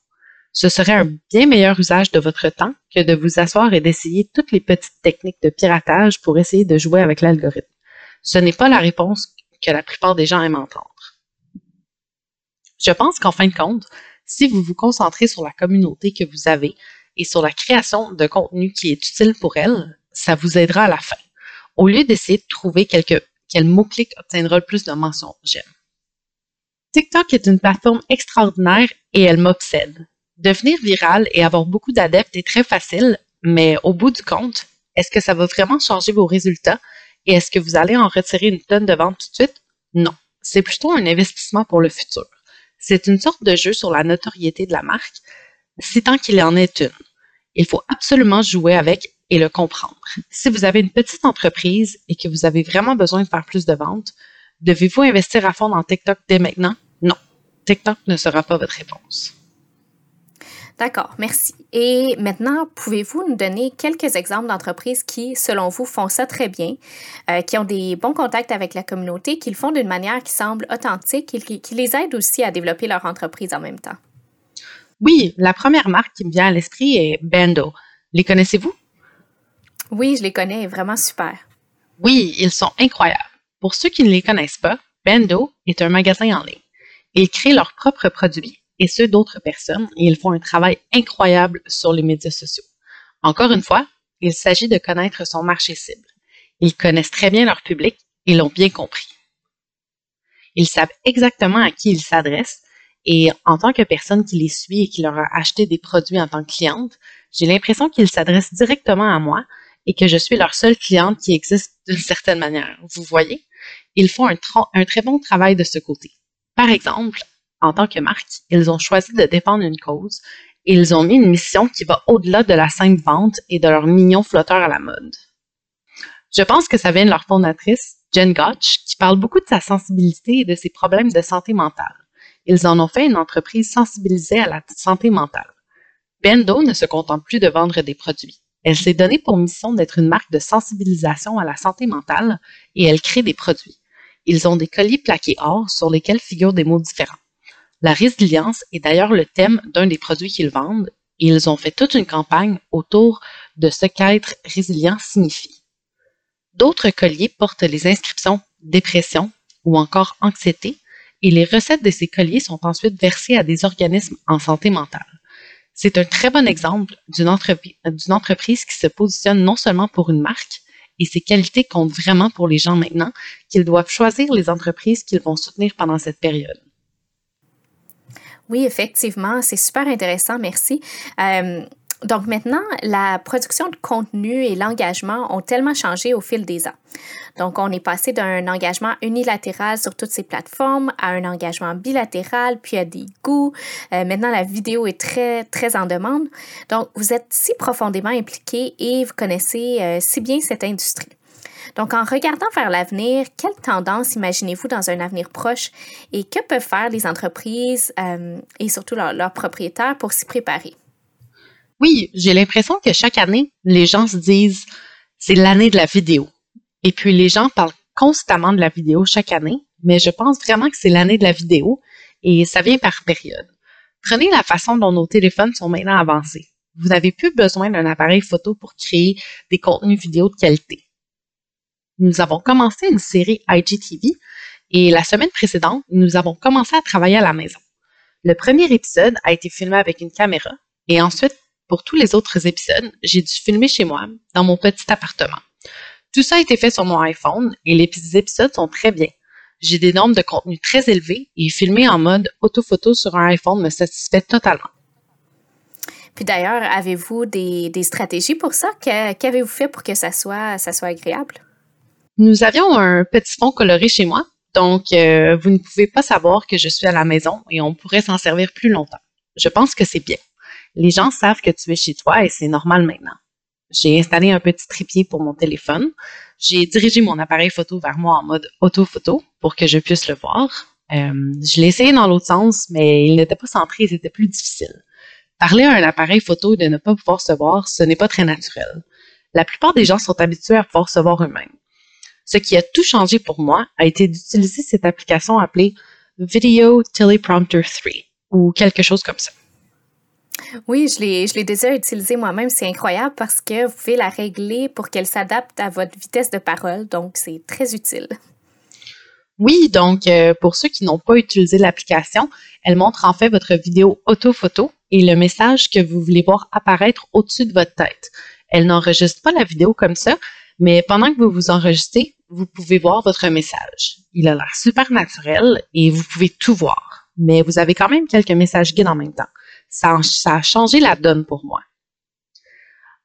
Ce serait un bien meilleur usage de votre temps que de vous asseoir et d'essayer toutes les petites techniques de piratage pour essayer de jouer avec l'algorithme. Ce n'est pas la réponse que la plupart des gens aiment entendre. Je pense qu'en fin de compte, si vous vous concentrez sur la communauté que vous avez et sur la création de contenu qui est utile pour elle, ça vous aidera à la fin. Au lieu d'essayer de trouver quel mot-clic obtiendra le plus de mentions j'aime. TikTok est une plateforme extraordinaire et elle m'obsède. Devenir viral et avoir beaucoup d'adeptes est très facile, mais au bout du compte, est-ce que ça va vraiment changer vos résultats et est-ce que vous allez en retirer une tonne de vente tout de suite? Non. C'est plutôt un investissement pour le futur. C'est une sorte de jeu sur la notoriété de la marque, si tant qu'il en est une. Il faut absolument jouer avec et le comprendre. Si vous avez une petite entreprise et que vous avez vraiment besoin de faire plus de ventes, devez-vous investir à fond dans TikTok dès maintenant? Non. TikTok ne sera pas votre réponse. D'accord, merci. Et maintenant, pouvez-vous nous donner quelques exemples d'entreprises qui, selon vous, font ça très bien, euh, qui ont des bons contacts avec la communauté, qui le font d'une manière qui semble authentique et qui, les aide aussi à développer leur entreprise en même temps? Oui, la première marque qui me vient à l'esprit est Bando. Les connaissez-vous? Oui, je les connais, vraiment super. Oui, ils sont incroyables. Pour ceux qui ne les connaissent pas, Bando est un magasin en ligne. Ils créent leurs propres produits et ceux d'autres personnes et ils font un travail incroyable sur les médias sociaux. Encore une fois, il s'agit de connaître son marché cible. Ils connaissent très bien leur public et l'ont bien compris. Ils savent exactement à qui ils s'adressent et en tant que personne qui les suit et qui leur a acheté des produits en tant que cliente, j'ai l'impression qu'ils s'adressent directement à moi et que je suis leur seule cliente qui existe d'une certaine manière. Vous voyez? Ils font un, un très bon travail de ce côté. Par exemple, en tant que marque, ils ont choisi de défendre une cause et ils ont mis une mission qui va au-delà de la simple vente et de leur mignon flotteur à la mode. Je pense que ça vient de leur fondatrice, Jen Gotch, qui parle beaucoup de sa sensibilité et de ses problèmes de santé mentale. Ils en ont fait une entreprise sensibilisée à la santé mentale. Bendo ne se contente plus de vendre des produits. Elle s'est donnée pour mission d'être une marque de sensibilisation à la santé mentale et elle crée des produits. Ils ont des colliers plaqués or sur lesquels figurent des mots différents. La résilience est d'ailleurs le thème d'un des produits qu'ils vendent et ils ont fait toute une campagne autour de ce qu'être résilient signifie. D'autres colliers portent les inscriptions dépression ou encore anxiété et les recettes de ces colliers sont ensuite versées à des organismes en santé mentale. C'est un très bon exemple d'une entreprise qui se positionne non seulement pour une marque, et ses qualités comptent vraiment pour les gens maintenant, qu'ils doivent choisir les entreprises qu'ils vont soutenir pendant cette période. Oui, effectivement, c'est super intéressant, merci. Euh, donc maintenant, la production de contenu et l'engagement ont tellement changé au fil des ans. Donc on est passé d'un engagement unilatéral sur toutes ces plateformes à un engagement bilatéral, puis à des goûts. Euh, maintenant, la vidéo est très, très en demande. Donc vous êtes si profondément impliqué et vous connaissez euh, si bien cette industrie. Donc, en regardant vers l'avenir, quelles tendances imaginez-vous dans un avenir proche et que peuvent faire les entreprises euh, et surtout leurs propriétaires pour s'y préparer? Oui, j'ai l'impression que chaque année, les gens se disent c'est l'année de la vidéo. Et puis les gens parlent constamment de la vidéo chaque année, mais je pense vraiment que c'est l'année de la vidéo et ça vient par période. Prenez la façon dont nos téléphones sont maintenant avancés. Vous n'avez plus besoin d'un appareil photo pour créer des contenus vidéo de qualité nous avons commencé une série IGTV et la semaine précédente, nous avons commencé à travailler à la maison. Le premier épisode a été filmé avec une caméra et ensuite, pour tous les autres épisodes, j'ai dû filmer chez moi, dans mon petit appartement. Tout ça a été fait sur mon iPhone et les épisodes sont très bien. J'ai des normes de contenu très élevées et filmer en mode autophoto sur un iPhone me satisfait totalement. Puis d'ailleurs, avez-vous des, stratégies pour ça? Qu'avez-vous fait pour que ça soit, ça soit agréable? Nous avions un petit fond coloré chez moi, donc euh, vous ne pouvez pas savoir que je suis à la maison et on pourrait s'en servir plus longtemps. Je pense que c'est bien. Les gens savent que tu es chez toi et c'est normal maintenant. J'ai installé un petit trépied pour mon téléphone. j'ai dirigé mon appareil photo vers moi en mode auto-photo pour que je puisse le voir. Euh, je l'ai essayé dans l'autre sens, mais il n'était pas centré, c'était plus difficile. Parler à un appareil photo et de ne pas pouvoir se voir, ce n'est pas très naturel. La plupart des gens sont habitués à pouvoir se voir eux-mêmes. Ce qui a tout changé pour moi a été d'utiliser cette application appelée Video Teleprompter 3 ou quelque chose comme ça. Oui, je l'ai, je l'ai déjà utilisé moi-même. C'est incroyable parce que vous pouvez la régler pour qu'elle s'adapte à votre vitesse de parole. Donc, c'est très utile. Oui, donc euh, pour ceux qui n'ont pas utilisé l'application, elle montre en fait votre vidéo auto-photo et le message que vous voulez voir apparaître au-dessus de votre tête. Elle n'enregistre pas la vidéo comme ça, mais pendant que vous vous enregistrez, vous pouvez voir votre message. Il a l'air super naturel et vous pouvez tout voir, mais vous avez quand même quelques messages guides en même temps. Ça, a changé la donne pour moi.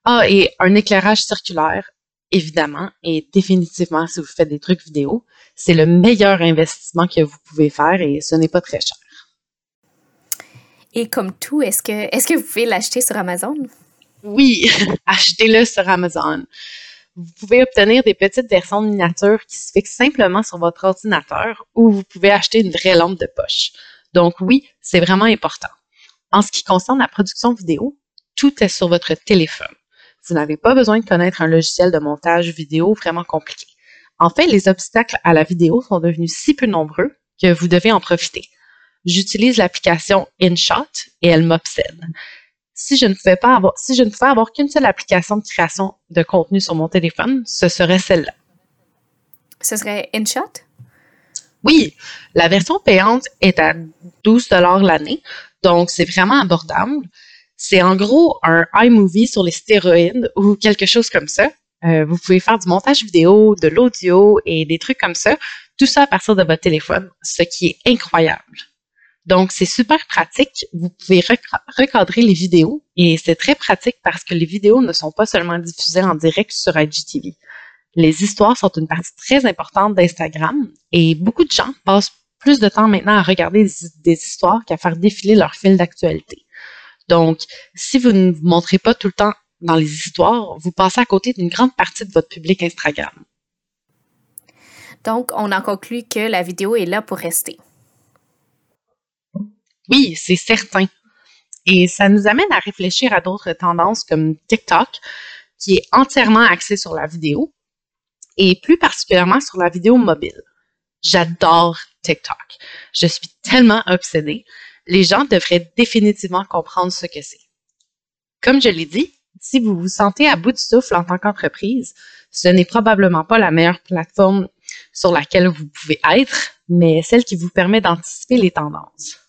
Ah, et un éclairage circulaire, évidemment, et définitivement, si vous faites des trucs vidéo, c'est le meilleur investissement que vous pouvez faire et ce n'est pas très cher. Et comme tout, est-ce que, est-ce que vous pouvez l'acheter sur Amazon? Oui, (laughs) achetez-le sur Amazon. Vous pouvez obtenir des petites versions de miniatures qui se fixent simplement sur votre ordinateur ou vous pouvez acheter une vraie lampe de poche. Donc oui, c'est vraiment important. En ce qui concerne la production vidéo, tout est sur votre téléphone. Vous n'avez pas besoin de connaître un logiciel de montage vidéo vraiment compliqué. En fait, les obstacles à la vidéo sont devenus si peu nombreux que vous devez en profiter. J'utilise l'application InShot et elle m'obsède. Si je ne pouvais pas avoir, si je ne pouvais avoir qu'une seule application de création de contenu sur mon téléphone, ce serait celle-là. Ce serait InShot? Oui, la version payante est à 12 l'année, donc, c'est vraiment abordable. C'est en gros un iMovie sur les stéroïdes ou quelque chose comme ça. Euh, vous pouvez faire du montage vidéo, de l'audio et des trucs comme ça. Tout ça à partir de votre téléphone, ce qui est incroyable. Donc, c'est super pratique. Vous pouvez recadrer les vidéos et c'est très pratique parce que les vidéos ne sont pas seulement diffusées en direct sur IGTV. Les histoires sont une partie très importante d'Instagram et beaucoup de gens passent plus de temps maintenant à regarder des, histoires qu'à faire défiler leur fil d'actualité. Donc, si vous ne vous montrez pas tout le temps dans les histoires, vous passez à côté d'une grande partie de votre public Instagram. Donc, on en conclut que la vidéo est là pour rester. Oui, c'est certain. Et ça nous amène à réfléchir à d'autres tendances comme TikTok, qui est entièrement axé sur la vidéo, et plus particulièrement sur la vidéo mobile. J'adore TikTok. Je suis tellement obsédée. Les gens devraient définitivement comprendre ce que c'est. Comme je l'ai dit, si vous vous sentez à bout de souffle en tant qu'entreprise, ce n'est probablement pas la meilleure plateforme sur laquelle vous pouvez être, mais celle qui vous permet d'anticiper les tendances.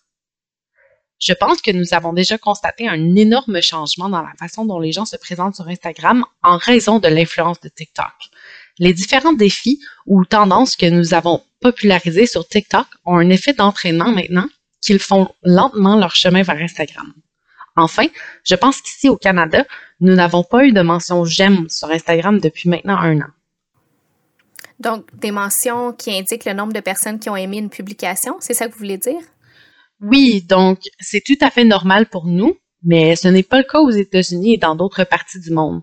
Je pense que nous avons déjà constaté un énorme changement dans la façon dont les gens se présentent sur Instagram en raison de l'influence de TikTok. Les différents défis ou tendances que nous avons popularisés sur TikTok ont un effet d'entraînement maintenant qu'ils font lentement leur chemin vers Instagram. Enfin, je pense qu'ici au Canada, nous n'avons pas eu de mention j'aime sur Instagram depuis maintenant un an. Donc, des mentions qui indiquent le nombre de personnes qui ont aimé une publication, c'est ça que vous voulez dire? Oui, donc c'est tout à fait normal pour nous, mais ce n'est pas le cas aux États-Unis et dans d'autres parties du monde.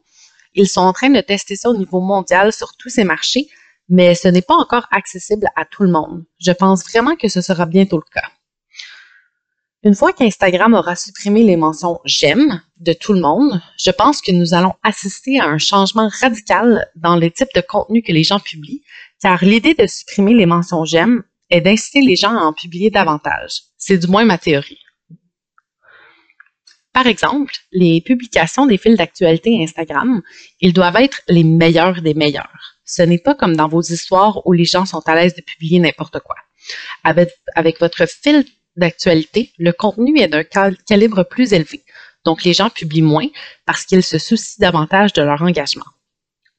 Ils sont en train de tester ça au niveau mondial sur tous ces marchés, mais ce n'est pas encore accessible à tout le monde. Je pense vraiment que ce sera bientôt le cas. Une fois qu'Instagram aura supprimé les mentions j'aime de tout le monde, je pense que nous allons assister à un changement radical dans les types de contenu que les gens publient, car l'idée de supprimer les mentions j'aime est d'inciter les gens à en publier davantage. C'est du moins ma théorie. Par exemple, les publications des fils d'actualité Instagram, ils doivent être les meilleurs des meilleurs. Ce n'est pas comme dans vos histoires où les gens sont à l'aise de publier n'importe quoi. Avec, avec votre fil d'actualité, le contenu est d'un calibre plus élevé. Donc, les gens publient moins parce qu'ils se soucient davantage de leur engagement.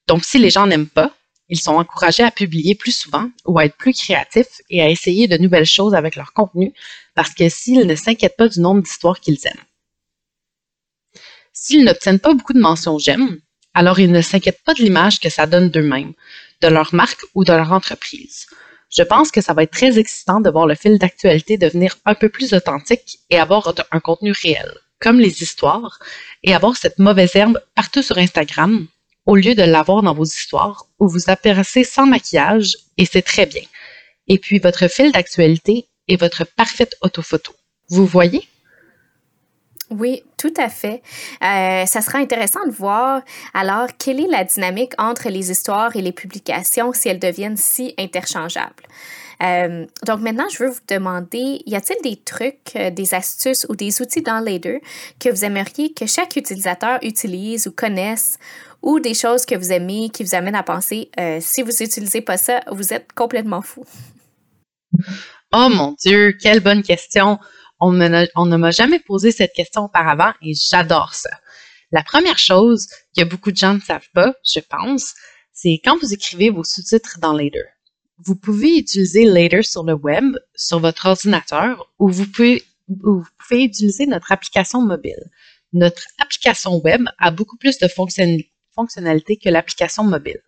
Donc, si les gens n'aiment pas, ils sont encouragés à publier plus souvent ou à être plus créatifs et à essayer de nouvelles choses avec leur contenu parce que s'ils ne s'inquiètent pas du nombre d'histoires qu'ils aiment. S'ils n'obtiennent pas beaucoup de mentions j'aime, alors ils ne s'inquiètent pas de l'image que ça donne d'eux-mêmes, de leur marque ou de leur entreprise. Je pense que ça va être très excitant de voir le fil d'actualité devenir un peu plus authentique et avoir un contenu réel, comme les histoires, et avoir cette mauvaise herbe partout sur Instagram, au lieu de l'avoir dans vos histoires où vous apparaissez sans maquillage et c'est très bien. Et puis votre fil d'actualité est votre parfaite autophoto. Vous voyez? Oui, tout à fait. Euh, ça sera intéressant de voir alors quelle est la dynamique entre les histoires et les publications si elles deviennent si interchangeables. Euh, donc maintenant, je veux vous demander, y a-t-il des trucs, euh, des astuces ou des outils dans Later que vous aimeriez que chaque utilisateur utilise ou connaisse ou des choses que vous aimez qui vous amènent à penser, si vous n'utilisez pas ça, vous êtes complètement fou? (laughs) Oh mon Dieu, quelle bonne question! On, ne m'a jamais posé cette question auparavant et j'adore ça. La première chose que beaucoup de gens ne savent pas, je pense, c'est quand vous écrivez vos sous-titres dans Later. Vous pouvez utiliser Later sur le web, sur votre ordinateur, ou vous pouvez, vous pouvez utiliser notre application mobile. Notre application web a beaucoup plus de fonctionnalités que l'application mobile.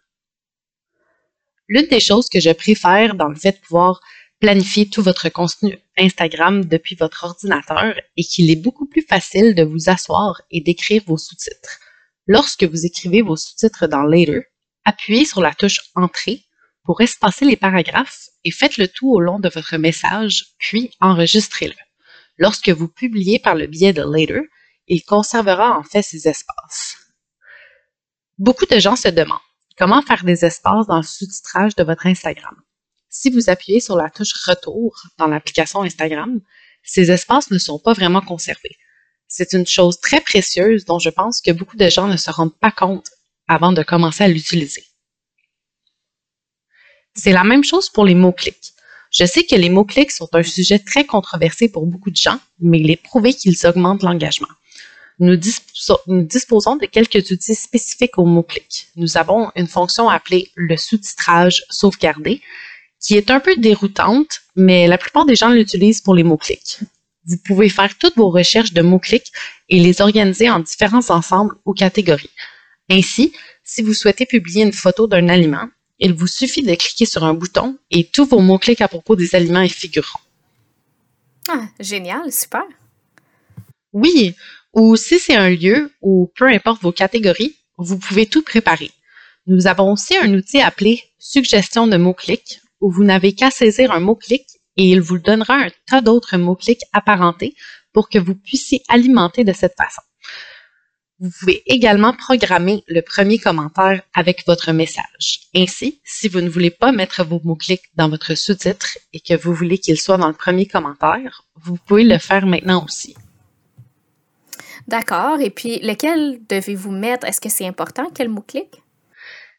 L'une des choses que je préfère dans le fait de pouvoir planifier tout votre contenu Instagram depuis votre ordinateur et qu'il est beaucoup plus facile de vous asseoir et d'écrire vos sous-titres. Lorsque vous écrivez vos sous-titres dans Later, appuyez sur la touche Entrée pour espacer les paragraphes et faites le tout au long de votre message, puis enregistrez-le. Lorsque vous publiez par le biais de Later, il conservera en fait ces espaces. Beaucoup de gens se demandent comment faire des espaces dans le sous-titrage de votre Instagram? Si vous appuyez sur la touche Retour dans l'application Instagram, ces espaces ne sont pas vraiment conservés. C'est une chose très précieuse dont je pense que beaucoup de gens ne se rendent pas compte avant de commencer à l'utiliser. C'est la même chose pour les mots-clics. Je sais que les mots-clics sont un sujet très controversé pour beaucoup de gens, mais il est prouvé qu'ils augmentent l'engagement. Nous, nous, disposons de quelques outils spécifiques aux mots-clics. Nous avons une fonction appelée le sous-titrage sauvegardé qui est un peu déroutante, mais la plupart des gens l'utilisent pour les mots-clics. Vous pouvez faire toutes vos recherches de mots-clics et les organiser en différents ensembles ou catégories. Ainsi, si vous souhaitez publier une photo d'un aliment, il vous suffit de cliquer sur un bouton et tous vos mots-clics à propos des aliments y figureront. Ah, génial, super. Oui, ou si c'est un lieu ou peu importe vos catégories, vous pouvez tout préparer. Nous avons aussi un outil appelé Suggestion de mots-clics où vous n'avez qu'à saisir un mot-clic et il vous donnera un tas d'autres mots-clics apparentés pour que vous puissiez alimenter de cette façon. Vous pouvez également programmer le premier commentaire avec votre message. Ainsi, si vous ne voulez pas mettre vos mots-clics dans votre sous-titre et que vous voulez qu'ils soient dans le premier commentaire, vous pouvez le faire maintenant aussi. D'accord. Et puis, lequel devez-vous mettre? Est-ce que c'est important, quel mot-clic?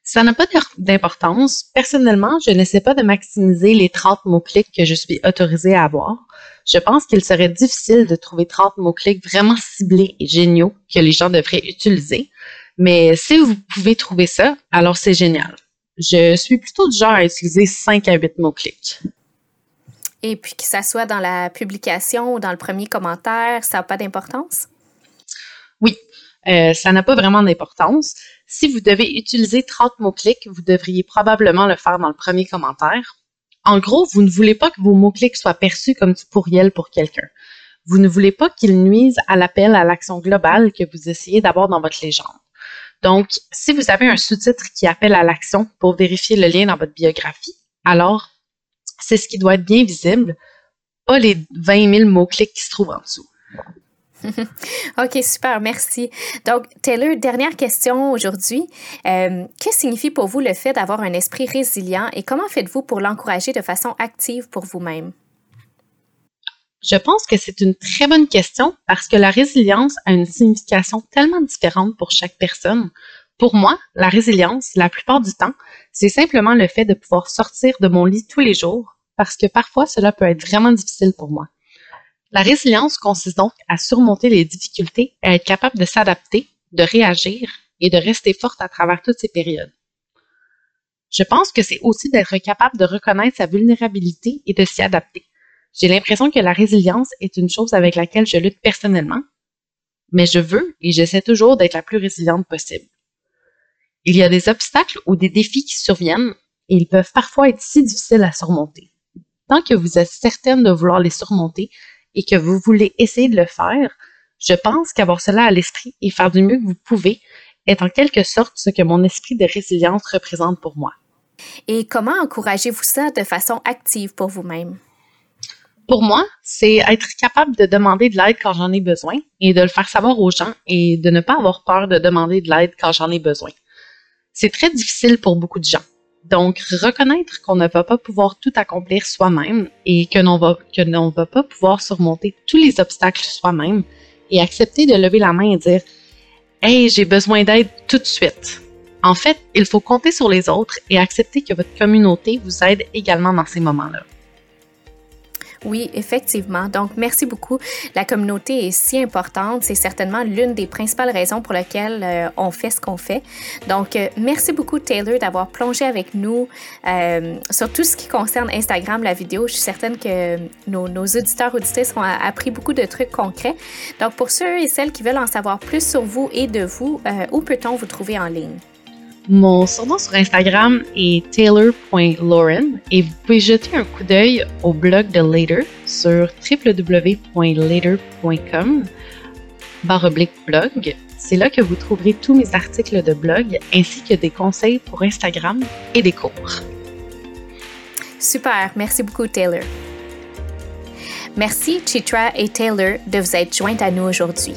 Ça n'a pas d'importance. Personnellement, je n'essaie pas de maximiser les 30 mots-clics que je suis autorisée à avoir. Je pense qu'il serait difficile de trouver 30 mots-clics vraiment ciblés et géniaux que les gens devraient utiliser. Mais si vous pouvez trouver ça, alors c'est génial. Je suis plutôt du genre à utiliser 5 à 8 mots-clics. Et puis que ça soit dans la publication ou dans le premier commentaire, ça n'a pas d'importance? Euh, ça n'a pas vraiment d'importance. Si vous devez utiliser 30 mots-clics, vous devriez probablement le faire dans le premier commentaire. En gros, vous ne voulez pas que vos mots-clics soient perçus comme du pourriel pour quelqu'un. Vous ne voulez pas qu'ils nuisent à l'appel à l'action globale que vous essayez d'avoir dans votre légende. Donc, si vous avez un sous-titre qui appelle à l'action pour vérifier le lien dans votre biographie, alors c'est ce qui doit être bien visible, pas les 20 000 mots-clics qui se trouvent en dessous. (laughs) OK, super, merci. Donc, Taylor, dernière question aujourd'hui. Euh, que signifie pour vous le fait d'avoir un esprit résilient et comment faites-vous pour l'encourager de façon active pour vous-même? Je pense que c'est une très bonne question parce que la résilience a une signification tellement différente pour chaque personne. Pour moi, la résilience, la plupart du temps, c'est simplement le fait de pouvoir sortir de mon lit tous les jours parce que parfois cela peut être vraiment difficile pour moi. La résilience consiste donc à surmonter les difficultés à être capable de s'adapter, de réagir et de rester forte à travers toutes ces périodes. Je pense que c'est aussi d'être capable de reconnaître sa vulnérabilité et de s'y adapter. J'ai l'impression que la résilience est une chose avec laquelle je lutte personnellement, mais je veux et j'essaie toujours d'être la plus résiliente possible. Il y a des obstacles ou des défis qui surviennent et ils peuvent parfois être si difficiles à surmonter. Tant que vous êtes certaine de vouloir les surmonter, et que vous voulez essayer de le faire, je pense qu'avoir cela à l'esprit et faire du mieux que vous pouvez est en quelque sorte ce que mon esprit de résilience représente pour moi. Et comment encouragez-vous ça de façon active pour vous-même? Pour moi, c'est être capable de demander de l'aide quand j'en ai besoin et de le faire savoir aux gens et de ne pas avoir peur de demander de l'aide quand j'en ai besoin. C'est très difficile pour beaucoup de gens. Donc, reconnaître qu'on ne va pas pouvoir tout accomplir soi-même et que l'on l'on va pas pouvoir surmonter tous les obstacles soi-même et accepter de lever la main et dire Hey, j'ai besoin d'aide tout de suite. En fait, il faut compter sur les autres et accepter que votre communauté vous aide également dans ces moments-là. Oui, effectivement. Donc, merci beaucoup. La communauté est si importante. C'est certainement l'une des principales raisons pour lesquelles euh, on fait ce qu'on fait. Donc, euh, merci beaucoup, Taylor, d'avoir plongé avec nous euh, sur tout ce qui concerne Instagram, la vidéo. Je suis certaine que nos, nos auditeurs, auditrices ont appris beaucoup de trucs concrets. Donc, pour ceux et celles qui veulent en savoir plus sur vous et de vous, où peut-on vous trouver en ligne? Mon surnom sur Instagram est taylor.lauren et vous pouvez jeter un coup d'œil au blog de Later sur www.later.com blog. C'est là que vous trouverez tous mes articles de blog ainsi que des conseils pour Instagram et des cours. Super, merci beaucoup Taylor. Merci Chitra et Taylor de vous être jointes à nous aujourd'hui.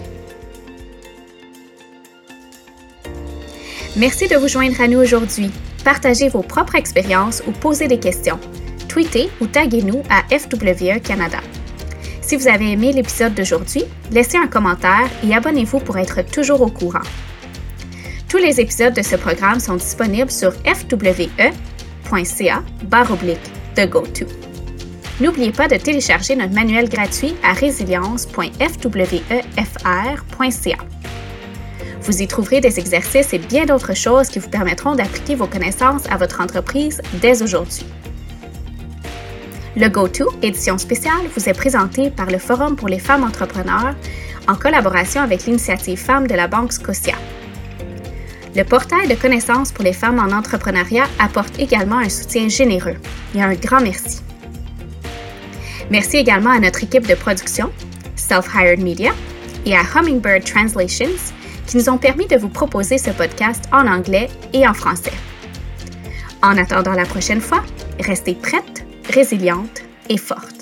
Merci de vous joindre à nous aujourd'hui. Partagez vos propres expériences ou posez des questions. Tweetez ou taguez-nous à FWE Canada. Si vous avez aimé l'épisode d'aujourd'hui, laissez un commentaire et abonnez-vous pour être toujours au courant. Tous les épisodes de ce programme sont disponibles sur fwe.ca de GoTo. N'oubliez pas de télécharger notre manuel gratuit à résilience.fwefr.ca. Vous y trouverez des exercices et bien d'autres choses qui vous permettront d'appliquer vos connaissances à votre entreprise dès aujourd'hui. Le GoTo, édition spéciale, vous est présenté par le Forum pour les femmes entrepreneurs en collaboration avec l'initiative Femmes de la Banque Scotia. Le portail de connaissances pour les femmes en entrepreneuriat apporte également un soutien généreux et un grand merci. Merci également à notre équipe de production, Self-Hired Media, et à Hummingbird Translations qui nous ont permis de vous proposer ce podcast en anglais et en français. En attendant la prochaine fois, restez prête, résiliente et forte.